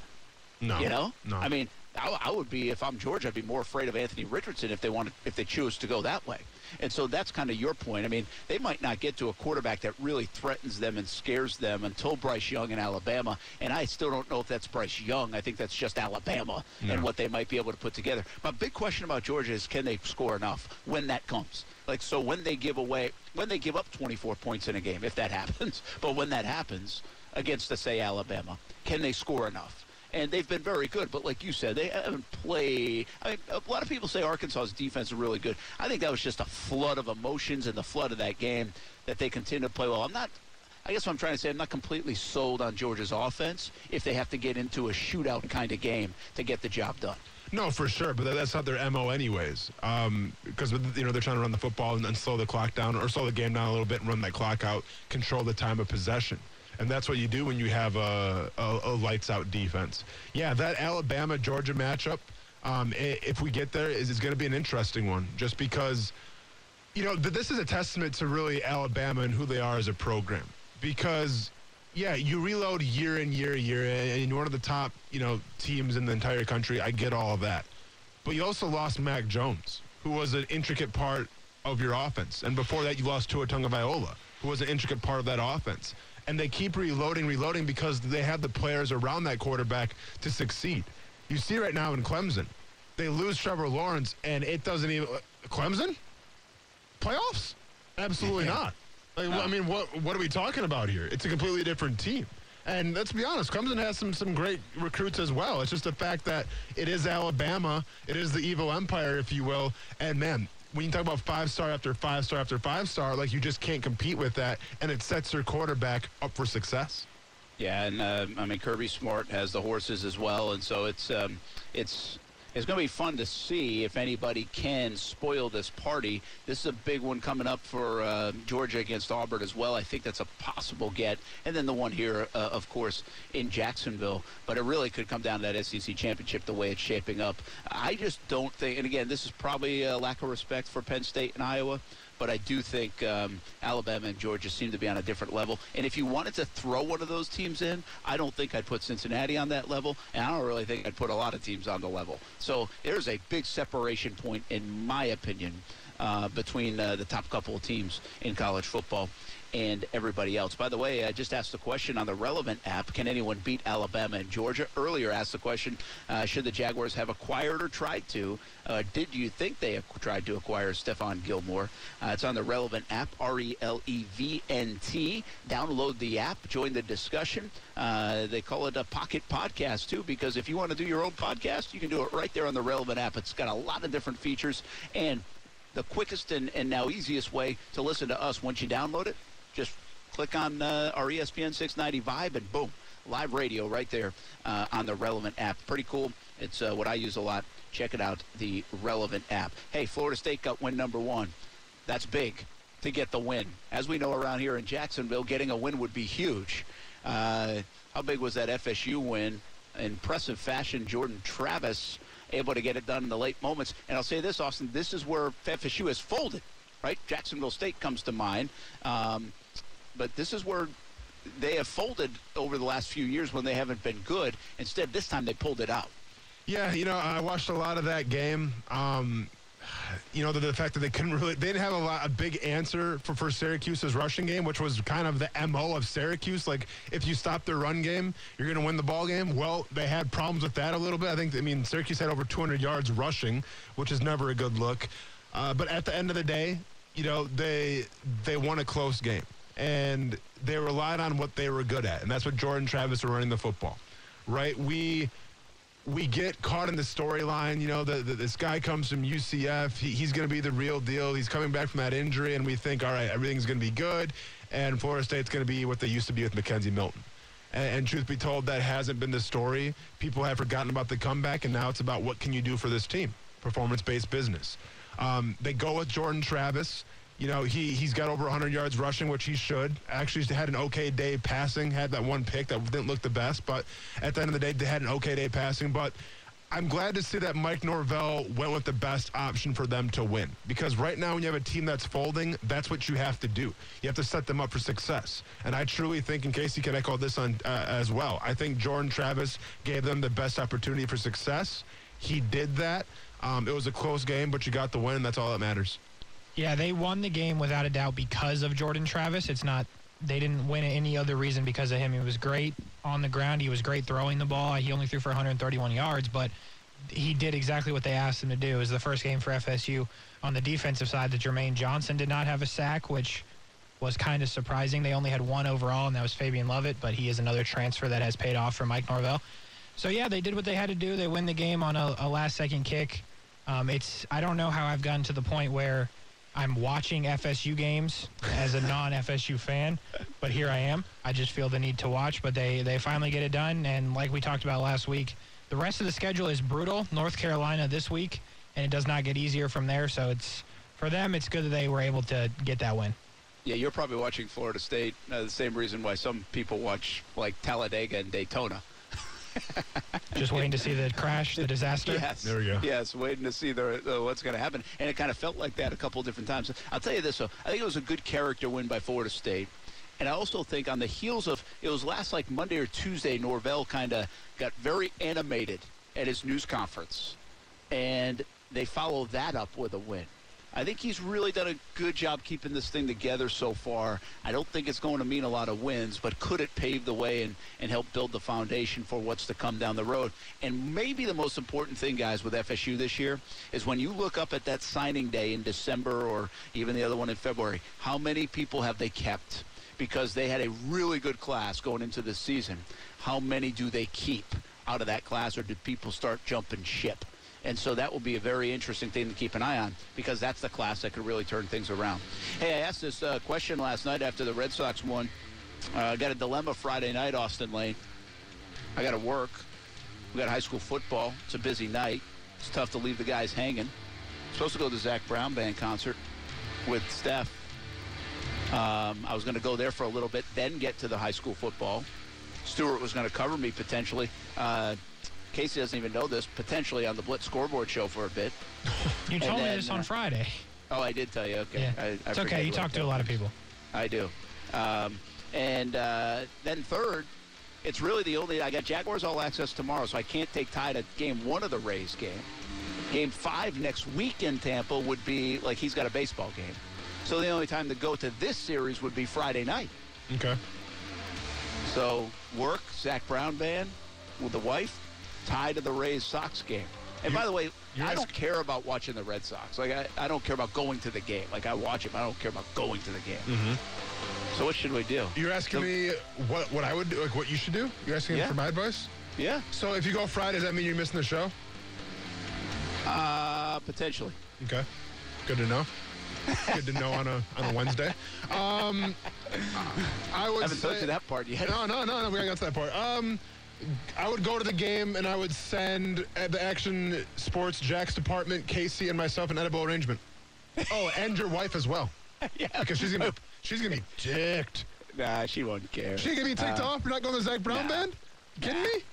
No, You know, no. I mean, I, I would be if I'm George, I'd be more afraid of Anthony Richardson if they want if they choose to go that way. And so that's kind of your point. I mean, they might not get to a quarterback that really threatens them and scares them until Bryce Young in Alabama. And I still don't know if that's Bryce Young. I think that's just Alabama and what they might be able to put together. My big question about Georgia is can they score enough when that comes? Like so when they give away when they give up 24 points in a game, if that [LAUGHS] happens. But when that happens against, let's say, Alabama, can they score enough? And they've been very good. But like you said, they haven't played. I mean, a lot of people say Arkansas's defense is really good. I think that was just a flood of emotions and the flood of that game that they continue to play well. I'm not. I guess what I'm trying to say, I'm not completely sold on Georgia's offense if they have to get into a shootout kind of game to get the job done. No, for sure, but that's not their mo, anyways. Um, because you know they're trying to run the football and, and slow the clock down, or slow the game down a little bit and run that clock out, control the time of possession, and that's what you do when you have a, a, a lights out defense. Yeah, that Alabama Georgia matchup, um, if we get there, is, is going to be an interesting one, just because you know, th- this is a testament to really Alabama and who they are as a program. Because, yeah, you reload year in, year year in, and you're one of the top, you know, teams in the entire country. I get all of that. But you also lost Mac Jones, who was an intricate part of your offense. And before that, you lost Tua Tagovailoa, who was an intricate part of that offense. And they keep reloading, reloading because they have the players around that quarterback to succeed. You see right now in Clemson, they lose Trevor Lawrence, and it doesn't even. Clemson? playoffs? Absolutely not. Like, I mean, what what are we talking about here? It's a completely different team. And let's be honest, Clemson has some some great recruits as well. It's just the fact that it is Alabama, it is the evil empire, if you will. And man, when you talk about five star after five star after five star, like you just can't compete with that, and it sets your quarterback up for success. Yeah, and uh, I mean Kirby Smart has the horses as well, and so it's um, it's it's going to be fun to see if anybody can spoil this party. This is a big one coming up for uh, Georgia against Auburn as well. I think that's a possible get, and then the one here, uh, of course, in Jacksonville. But it really could come down to that SEC championship the way it's shaping up. I just don't think, and again, this is probably a lack of respect for Penn State and Iowa but I do think um, Alabama and Georgia seem to be on a different level. And if you wanted to throw one of those teams in, I don't think I'd put Cincinnati on that level, and I don't really think I'd put a lot of teams on the level. So there's a big separation point, in my opinion, uh, between uh, the top couple of teams in college football and everybody else. By the way, I just asked the question on the Relevant app, can anyone beat Alabama and Georgia? Earlier asked the question, uh, should the Jaguars have acquired or tried to? Uh, did you think they tried to acquire Stephon Gilmore? Uh, it's on the Relevant app, R E L E V N T. Download the app, join the discussion. Uh, they call it a pocket podcast, too, because if you want to do your own podcast, you can do it right there on the Relevant app. It's got a lot of different features, and the quickest and, and now easiest way to listen to us once you download it, just click on uh, our ESPN 690 Vibe and boom, live radio right there uh, on the Relevant app. Pretty cool. It's uh, what I use a lot. Check it out, the Relevant app. Hey, Florida State got win number one. That's big to get the win. As we know around here in Jacksonville, getting a win would be huge. Uh, how big was that FSU win? Impressive fashion. Jordan Travis able to get it done in the late moments. And I'll say this, Austin, this is where FSU has folded, right? Jacksonville State comes to mind. Um, but this is where they have folded over the last few years when they haven't been good. Instead, this time they pulled it out. Yeah, you know, I watched a lot of that game. Um, you know, the, the fact that they couldn't really, they didn't have a, lot, a big answer for, for Syracuse's rushing game, which was kind of the MO of Syracuse. Like, if you stop their run game, you're going to win the ball game. Well, they had problems with that a little bit. I think, I mean, Syracuse had over 200 yards rushing, which is never a good look. Uh, but at the end of the day, you know, they they won a close game. And they relied on what they were good at. And that's what Jordan Travis were running the football. Right? We we get caught in the storyline. You know, the, this guy comes from UCF. He, he's going to be the real deal. He's coming back from that injury, and we think, all right, everything's going to be good. And Florida State's going to be what they used to be with McKenzie Milton. And, and, truth be told, that hasn't been the story. People have forgotten about the comeback, and now it's about what can you do for this team? Performance-based business. Um, they go with Jordan Travis. You know, he, he's got over 100 yards rushing, which he should. Actually, had an okay day passing, had that one pick that didn't look the best, but at the end of the day, they had an okay day passing. But I'm glad to see that Mike Norvell went with the best option for them to win. Because right now, when you have a team that's folding, that's what you have to do. You have to set them up for success. And I truly think, and Casey can echo this on uh, as well, I think Jordan Travis gave them the best opportunity for success. He did that. Um, it was a close game, but you got the win. That's all that matters. Yeah, they won the game without a doubt because of Jordan Travis. It's not they didn't win any other reason because of him. He was great on the ground. He was great throwing the ball. He only threw for 131 yards, but he did exactly what they asked him to do. It was the first game for FSU on the defensive side that Jermaine Johnson did not have a sack, which was kind of surprising. They only had one overall, and that was Fabien Lovett, but he is another transfer that has paid off for Mike Norvell. So yeah, they did what they had to do. They win the game on a, a last-second kick. Um, it's I don't know how I've gotten to the point where – I'm watching FSU games as a non-FSU fan, but here I am. I just feel the need to watch, but they they finally get it done. And like we talked about last week, the rest of the schedule is brutal. North Carolina this week, and it does not get easier from there. So it's for them, it's good that they were able to get that win. Yeah, you're probably watching Florida State. Uh, the same reason why some people watch like Talladega and Daytona. [LAUGHS] Just waiting to see the crash, the disaster. Yes. There we go. Yes, waiting to see the, uh, what's going to happen. And it kind of felt like that a couple different times. I'll tell you this, though. I think it was a good character win by Florida State. And I also think on the heels of, it was last like Monday or Tuesday, Norvell kind of got very animated at his news conference. And they followed that up with a win. I think he's really done a good job keeping this thing together so far. I don't think it's going to mean a lot of wins, but could it pave the way and, and help build the foundation for what's to come down the road? And maybe the most important thing, guys, with FSU this year is when you look up at that signing day in December or even the other one in February, how many people have they kept? Because they had a really good class going into the season. How many do they keep out of that class, or do people start jumping ship? And so that will be a very interesting thing to keep an eye on because that's the class that could really turn things around. Hey, I asked this uh, question last night after the Red Sox won. Uh, I got a dilemma Friday night, Austin Lane. I got to work. We got high school football. It's a busy night. It's tough to leave the guys hanging. supposed to go to the Zac Brown Band concert with Steph. Um, I was going to go there for a little bit, then get to the high school football. Stewart was going to cover me potentially. Uh, Casey doesn't even know this, potentially on the Blitz scoreboard show for a bit. You told then, me this on uh, Friday. Oh, I did tell you. Okay. Yeah. I, I it's okay. You talk to a lot of people. I do. Um, and uh, then third, it's really the only. I got Jaguars all access tomorrow, so I can't take Ty to game one of the Rays game. Game five next week in Tampa would be like he's got a baseball game. So the only time to go to this series would be Friday night. Okay. So work, Zac Brown band with the wife, tied to the Rays Sox game. And by the way, I don't care about watching the Red Sox. Like I, I don't care about going to the game. Like I watch it, but I don't care about going to the game. Mm-hmm. So what should we do? You're asking so, me what what I would do, like what you should do. You're asking yeah. for my advice. Yeah. So if you go Friday, does that mean you're missing the show? Uh, potentially. Okay. Good to know. Good to know on a on a Wednesday. Um, I would. I haven't say, you that part yet. No, no, no, no. We got to that part. Um. I would go to the game and I would send the Action Sports Jax department, Casey, and myself an edible arrangement. [LAUGHS] Oh, and your wife as well. yeah. Because she's gonna she's gonna be ticked. Nah, she won't care. She gonna be ticked uh, off? You're not going to the Zac Brown nah, band? You kidding nah, me?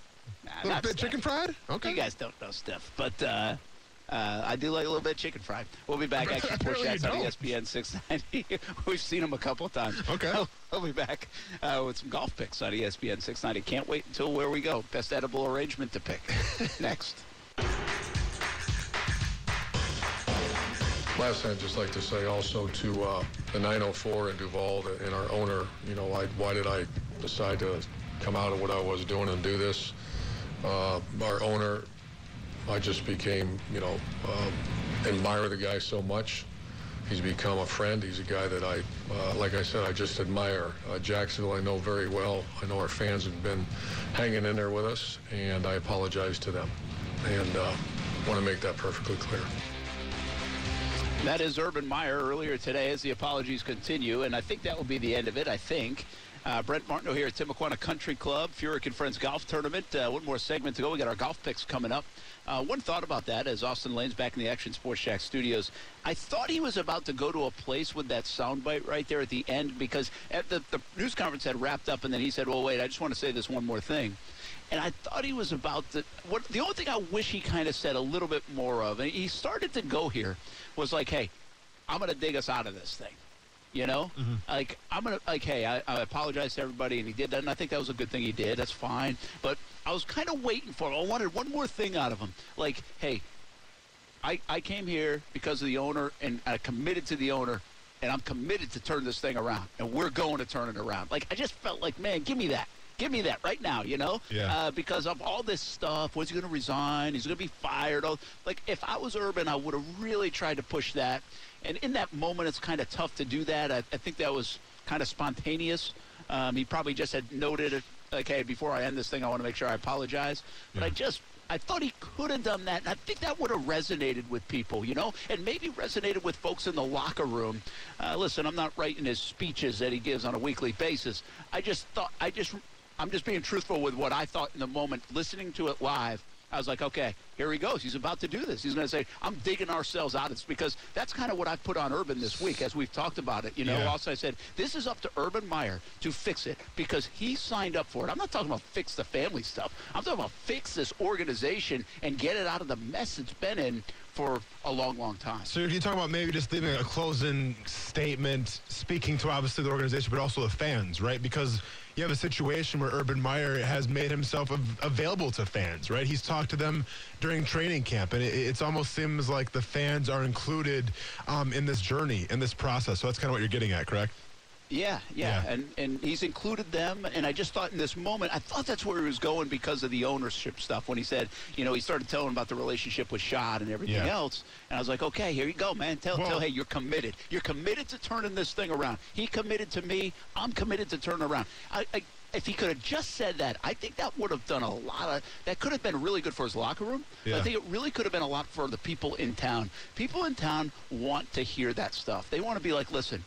Nah, a little bit stuff. chicken fried? Okay. You guys don't know stuff, but uh, uh, I do like a little bit of chicken fried. We'll be back. [LAUGHS] Action four shots on ESPN 690. [LAUGHS] We've seen him a couple times. Okay. [LAUGHS] I'll, I'll be back uh, with some golf picks on ESPN 690. Can't wait until where we go. Best edible arrangement to pick. Next. Last thing I'd just like to say also to uh, the 904 and Duval and our owner, you know, I, why did I decide to come out of what I was doing and do this? Uh, our owner I just became, you know, um, admire the guy so much. He's become a friend. He's a guy that I, uh, like I said, I just admire. Uh, Jacksonville, I know very well. I know our fans have been hanging in there with us, and I apologize to them. And uh, want to make that perfectly clear. That is Urban Meyer earlier today as the apologies continue, and I think that will be the end of it, I think. Uh, Brent Martineau here at Timuquana Country Club, Furyk and Friends Golf Tournament. Uh, one more segment to go. We got our golf picks coming up. Uh, one thought about that as Austin Lane's back in the Action Sports Jax studios. I thought he was about to go to a place with that soundbite right there at the end because at the, the news conference had wrapped up, and then he said, well, wait, I just want to say this one more thing. And I thought he was about to. What the only thing I wish he kind of said a little bit more of, and he started to go here, was like, "Hey, I'm going to dig us out of this thing." You know, mm-hmm. like I'm gonna like, hey, I, I apologize to everybody, and he did that, and I think that was a good thing he did. That's fine. But I was kind of waiting for. I wanted one more thing out of him, like, hey, I I came here because of the owner, and I committed to the owner, and I'm committed to turn this thing around, and we're going to turn it around. Like I just felt like, man, give me that. Give me that right now, you know? Yeah. Uh, because of all this stuff. Was he going to resign? He's going to be fired. All, like, if I was Urban, I would have really tried to push that. And in that moment, it's kind of tough to do that. I, I think that was kind of spontaneous. Um, he probably just had noted, it, okay, before I end this thing, I want to make sure I apologize. But I just, I thought he could have done that, and I think that would have resonated with people, you know, and maybe resonated with folks in the locker room. Uh, listen, I'm not writing his speeches that he gives on a weekly basis. I just thought, I just, I'm just being truthful with what I thought in the moment, listening to it live. I was like, okay, here he goes. He's about to do this. He's going to say, I'm digging ourselves out. It's because that's kind of what I've put on Urban this week as we've talked about it. You know, Yeah. also I said, this is up to Urban Meyer to fix it because he signed up for it. I'm not talking about fix the family stuff. I'm talking about fix this organization and get it out of the mess it's been in for a long, long time. So you're talking about maybe just leaving a closing statement, speaking to obviously the organization, but also the fans, right? Because you have a situation where Urban Meyer has made himself av- available to fans, right? He's talked to them during training camp, and it, almost seems like the fans are included um, in this journey, in this process. So that's kind of what you're getting at, correct? Yeah, yeah, Yeah. and and he's included them, and I just thought in this moment, I thought that's where he was going because of the ownership stuff. When he said, you know, he started telling about the relationship with Shad and everything Yeah. else, and I was like, okay, here you go, man. Tell, Well- tell, hey, you're committed. You're committed to turning this thing around. He committed to me. I'm committed to turn around. I, I if he could have just said that, I think that would have done a lot of. That could have been really good for his locker room. But I think it really could have been a lot for the people in town. People in town want to hear that stuff. They want to be like, listen,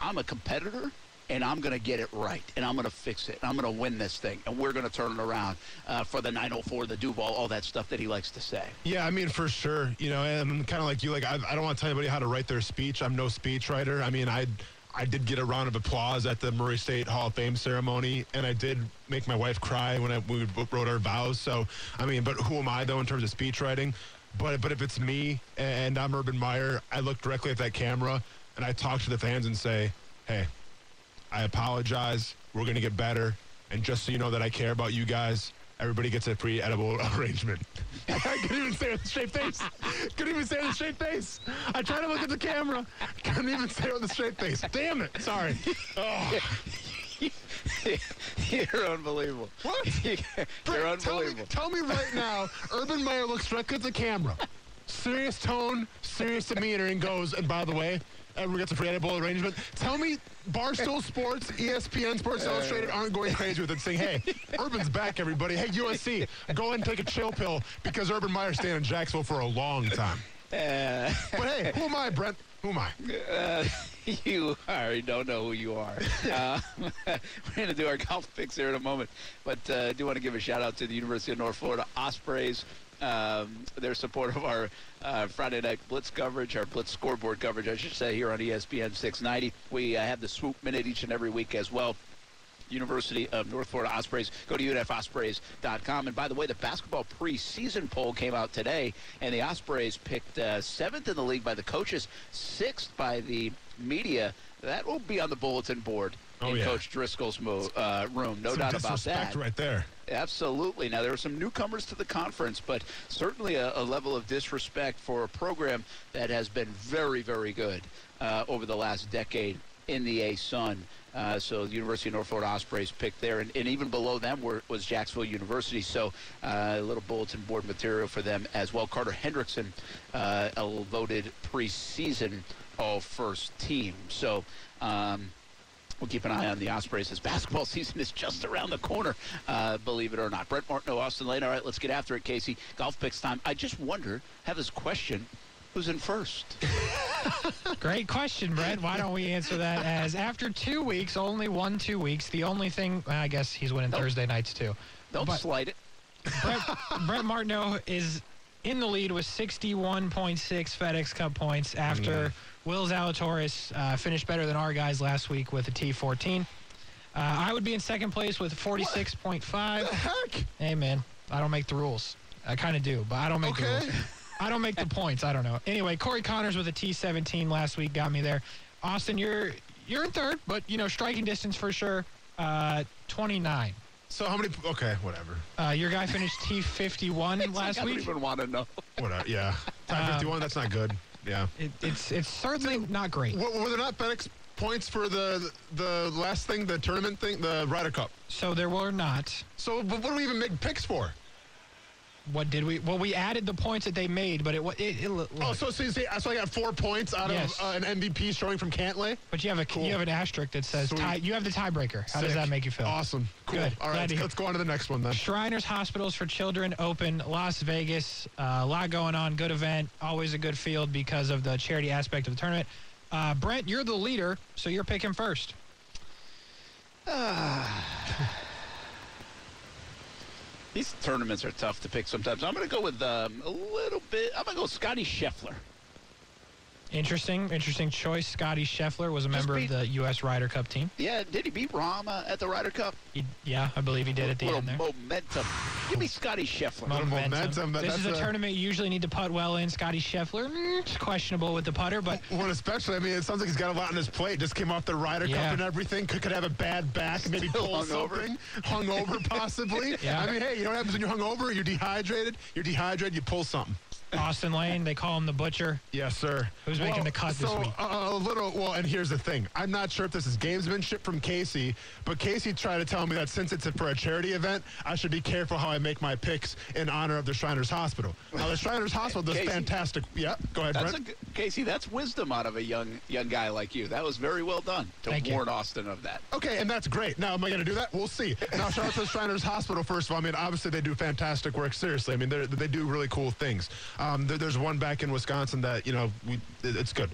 I'm a competitor and I'm going to get it right and I'm going to fix it. And I'm going to win this thing and we're going to turn it around uh, for the 904, the Duval, all that stuff that he likes to say. Yeah, I mean, for sure. You know, and kind of like you. Like, I, I don't want to tell anybody how to write their speech. I'm no speech writer. I mean, I I did get a round of applause at the Murray State Hall of Fame ceremony, and I did make my wife cry when I, we wrote our vows. So, I mean, but who am I though in terms of speech writing? But but if it's me and I'm Urban Meyer, I look directly at that camera and I talk to the fans and say, "Hey, I apologize. We're going to get better. And just so you know that I care about you guys, everybody gets a free edible [LAUGHS] arrangement. [LAUGHS] I couldn't even say it with a straight face. Couldn't even say it with a straight face. I tried to look at the camera. Couldn't even say it with a straight face. Damn it. Sorry. Oh, [LAUGHS] You're unbelievable. What? You're Brett, tell me, unbelievable. tell me right now, Urban Meyer looks directly at the camera. Serious tone, serious demeanor, and goes, and by the way, everyone gets a free edible arrangement. Tell me Barstool Sports, ESPN Sports Illustrated aren't going crazy with it, saying, hey, [LAUGHS] Urban's back, everybody. Hey, USC, go ahead and take a chill pill because Urban Meyer's staying in Jacksonville for a long time. Uh, But hey, who am I, Brent? Who am I? uh, [LAUGHS] you already don't know who you are. [LAUGHS] Uh, [LAUGHS] we're going to do our golf picks here in a moment, but uh, I do want to give a shout out to the University of North Florida Ospreys. Um, their support of our uh, Friday night Blitz coverage, our Blitz scoreboard coverage, I should say, here on ESPN 690. We uh, have the swoop minute each and every week as well. University of North Florida Ospreys. Go to unfospreys.com. And by the way, the basketball preseason poll came out today, and the Ospreys picked uh, seventh in the league by the coaches, sixth by the media. That will be on the bulletin board Oh, in yeah. Coach Driscoll's mo- uh, room. No Some doubt about that. right there. Absolutely. Now, there are some newcomers to the conference, but certainly a, a level of disrespect for a program that has been very, very good uh, over the last decade in the ASUN. Uh, so the University of North Florida Ospreys picked there, and, and even below them were, was Jacksonville University. So uh, a little bulletin board material for them as well. Carter Hendricksen, uh, voted preseason All First Team. So. Um, We'll keep an eye on the Ospreys as basketball [LAUGHS] season is just around the corner, uh, believe it or not. Brent Martineau, Austin Lane. All right, let's get after it, Casey. Golf picks time. I just wonder, have this question, who's in first? [LAUGHS] Great question, Brent. Why don't we answer that as after two weeks, only one two weeks, the only thing, well, I guess he's winning Nope. Thursday nights too. Don't But- slide it. Brent, Brent Martineau is in the lead with 61.6 FedEx Cup points after Will Zalatoris uh, finished better than our guys last week with a T14. Uh, I would be in second place with 46.5. Heck. Hey, man, I don't make the rules. I kind of do, but I don't make the rules. I don't make the [LAUGHS] points. I don't know. Anyway, Corey Conners with a T17 last week got me there. Austin, you're you're in third, but you know striking distance for sure. Uh, 29. So how many? Okay, whatever. Uh, your guy finished T51 [LAUGHS] It's like last I don't week. even want to know. Whatever. Yeah. Time Um, 51. That's not good. Yeah. It, it's it's certainly not great. What, were there not FedEx points for the the last thing, the tournament thing, the Ryder Cup? So there were not. So but what do we even make picks for? What did we? Well, we added the points that they made, but it was. Oh, so so, say, so I got four points out Yes. of uh, an MVP showing from Cantlay. but you have a Cool. you have an asterisk that says tie. You have the tiebreaker. How does that make you feel? Awesome. Cool. Good. All right, hear. let's go on to the next one then. Shriners Hospitals for Children open Las Vegas. Uh, a lot going on. Good event. Always a good field because of the charity aspect of the tournament. Uh, Brent, you're the leader, so you're picking first. [SIGHS] [SIGHS] [SIGHS] These tournaments are tough to pick sometimes. I'm going to go with um, a little bit. I'm going to go Scottie Scheffler. Interesting, interesting choice. Scottie Scheffler was a member beat- of the U.S. Ryder Cup team. Yeah, did he beat Rama at the Ryder Cup? He, yeah, I believe he did at the little end there. momentum. Give me Scottie Scheffler. Little momentum, This is a a- tournament you usually need to putt well in. Scottie Scheffler, mm, it's questionable with the putter, but Well, especially, I mean, it sounds like he's got a lot on his plate. Just came off the Ryder Yeah. Cup and everything. Could, could have a bad back, [LAUGHS] maybe Still pull hungover. something. Hungover, possibly. [LAUGHS] Yeah. I mean, hey, you know what happens when you're hungover? You're dehydrated. You're dehydrated. You pull something. Austin Lane, they call him the butcher. Yes, sir. Who's making the cut this week? uh, a little. Well, and here's the thing. I'm not sure if this is gamesmanship from Casey, but Casey tried to tell me that since it's a, for a charity event, I should be careful how I make my picks in honor of the Shriners Hospital. Now, the Shriners Hospital does Casey. fantastic. Yeah, go ahead, That's Brent. g- Casey, that's wisdom out of a young young guy like you. That was very well done to Thank you. warn Austin of that. Okay, and that's great. Now, am I going to do that? We'll see. Now, shout out to the Shriners Hospital, first of all. I mean, obviously, they do fantastic work, seriously. I mean, they're- they do really cool things. Um, there, there's one back in Wisconsin that, you know, we, it- it's good.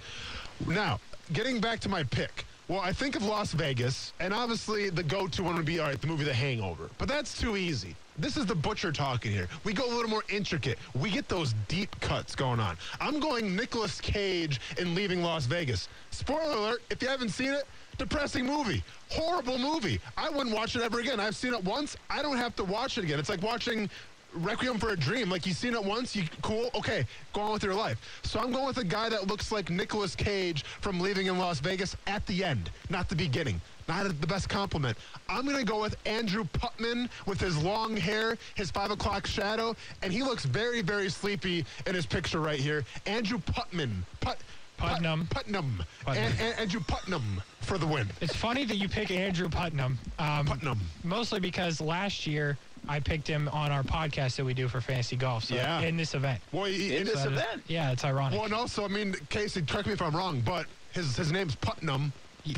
Now, getting back to my pick. Well, I think of Las Vegas, and obviously the go-to one would be, all right, the movie The Hangover. But that's too easy. This is the butcher talking here. We go a little more intricate. We get those deep cuts going on. I'm going Nicolas Cage in Leaving Las Vegas. Spoiler alert, if you haven't seen it, depressing movie. Horrible movie. I wouldn't watch it ever again. I've seen it once. I don't have to watch it again. It's like watching Requiem for a Dream. Like you've seen it once, you cool, okay, go on with your life. So I'm going with a guy that looks like Nicolas Cage from Leaving in Las Vegas at the end, not the beginning. Not the best compliment. I'm going to go with Andrew Putman with his long hair, his five o'clock shadow, and he looks very, very sleepy in his picture right here. Andrew Putman. Put, Putnam. Putnam. Putnam. And, and Andrew Putnam for the win. It's funny that you pick Andrew Putnam. Um, Putnam. Mostly because last year I picked him on our podcast that we do for fantasy golf. So Yeah. in this event. Well, he, In he- this That is- event. yeah, it's ironic. Well, and also, I mean, Casey, correct me if I'm wrong, but his his name's Putnam.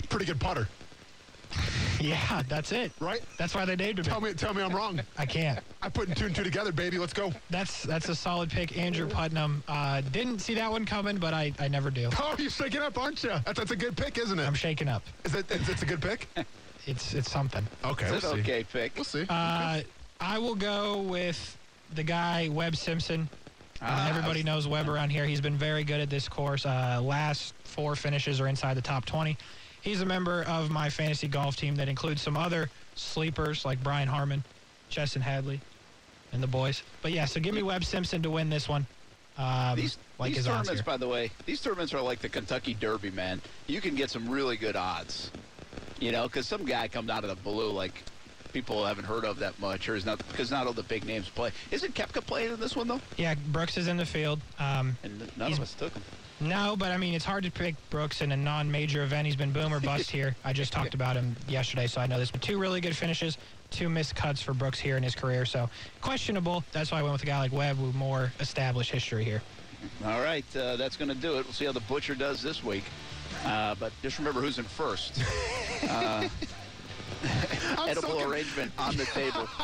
Pretty good putter, [LAUGHS] yeah, that's it. right? That's why they named him. Tell me, tell me I'm wrong. [LAUGHS] I can't. I put two and two together, baby. Let's go. That's that's a solid pick, Andrew Putnam. Uh, didn't see that one coming, but I, I never do. Oh, you're shaking up, aren't you? That's, that's a good pick, isn't it? I'm shaking up. Is it? It's, it's a good pick. [LAUGHS] It's it's something. Okay, It's we'll an see. okay pick. We'll see. Uh, I will go with the guy Webb Simpson. Uh, Ah, everybody knows Webb around here. He's been very good at this course. Uh, last four finishes are inside the top 20. He's a member of my fantasy golf team that includes some other sleepers like Brian Harman, Chesson Hadley, and the boys. But yeah, so give me Webb Simpson to win this one. Um, These, like these tournaments, by the way, these tournaments are like the Kentucky Derby, man. You can get some really good odds. You know, because some guy comes out of the blue like people haven't heard of that much, or is not because not all the big names play. Isn't Koepka playing in this one though? Yeah, Brooks is in the field. Um, And none of us took him. no, but I mean, it's hard to pick Brooks in a non-major event. He's been boom or bust [LAUGHS] here. I just talked about him yesterday, so I know this. But two really good finishes, two missed cuts for Brooks here in his career. So questionable. That's why I went with a guy like Webb with more established history here. All right, uh, that's going to do it. We'll see how the butcher does this week. Uh, but just remember who's in first. [LAUGHS] Uh, I'm edible so con- arrangement on the table. [LAUGHS]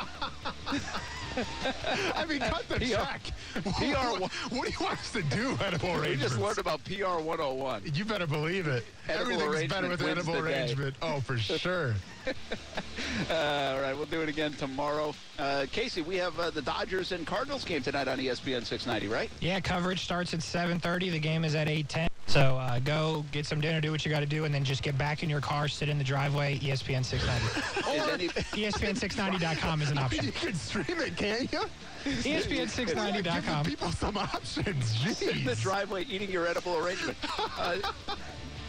I mean, cut the [LAUGHS] PR check. [LAUGHS] What, what, what do you want us to do, edible We arrangements? just learned about PR 101. You better believe it. Edible Everything's better with wins edible the day. arrangement. Oh, for sure. Uh, all right, we'll do it again tomorrow. Uh, Casey, we have uh, the Dodgers and Cardinals game tonight on ESPN 690, right? Yeah, coverage starts at 7:30. The game is at 8:10. So uh, go get some dinner, do what you got to do, and then just get back in your car, sit in the driveway. ESPN 690. [LAUGHS] Is any, E ESPN690.com is an [LAUGHS] option. You can stream it, can't you? E ESPN690.com. Give people some options. [LAUGHS] sit in the driveway eating your edible arrangement. Uh,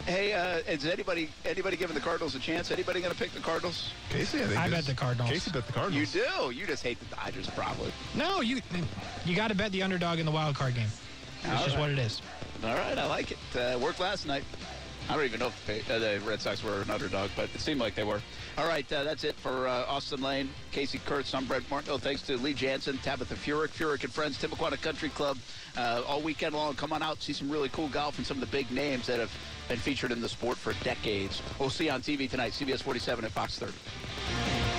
hey, uh, is anybody anybody giving the Cardinals a chance? Anybody going to pick the Cardinals? Casey, I think I bet the Cardinals. Casey bet the Cardinals. You do. You just hate the Dodgers, probably. No, you you got to bet the underdog in the wild card game. That's just right. what it is. All right, I like it. Uh, worked last night. I don't even know if the, uh, the Red Sox were an underdog, but it seemed like they were. All right, uh, that's it for uh, Austin Lane, Casey Kurtz. I'm Brent Martineau. Thanks to Lee Janzen, Tabitha Furyk, Furyk and Friends, Timuquana Country Club. Uh, all weekend long, come on out, see some really cool golf and some of the big names that have been featured in the sport for decades. We'll see you on TV tonight, CBS 47 at Fox 30.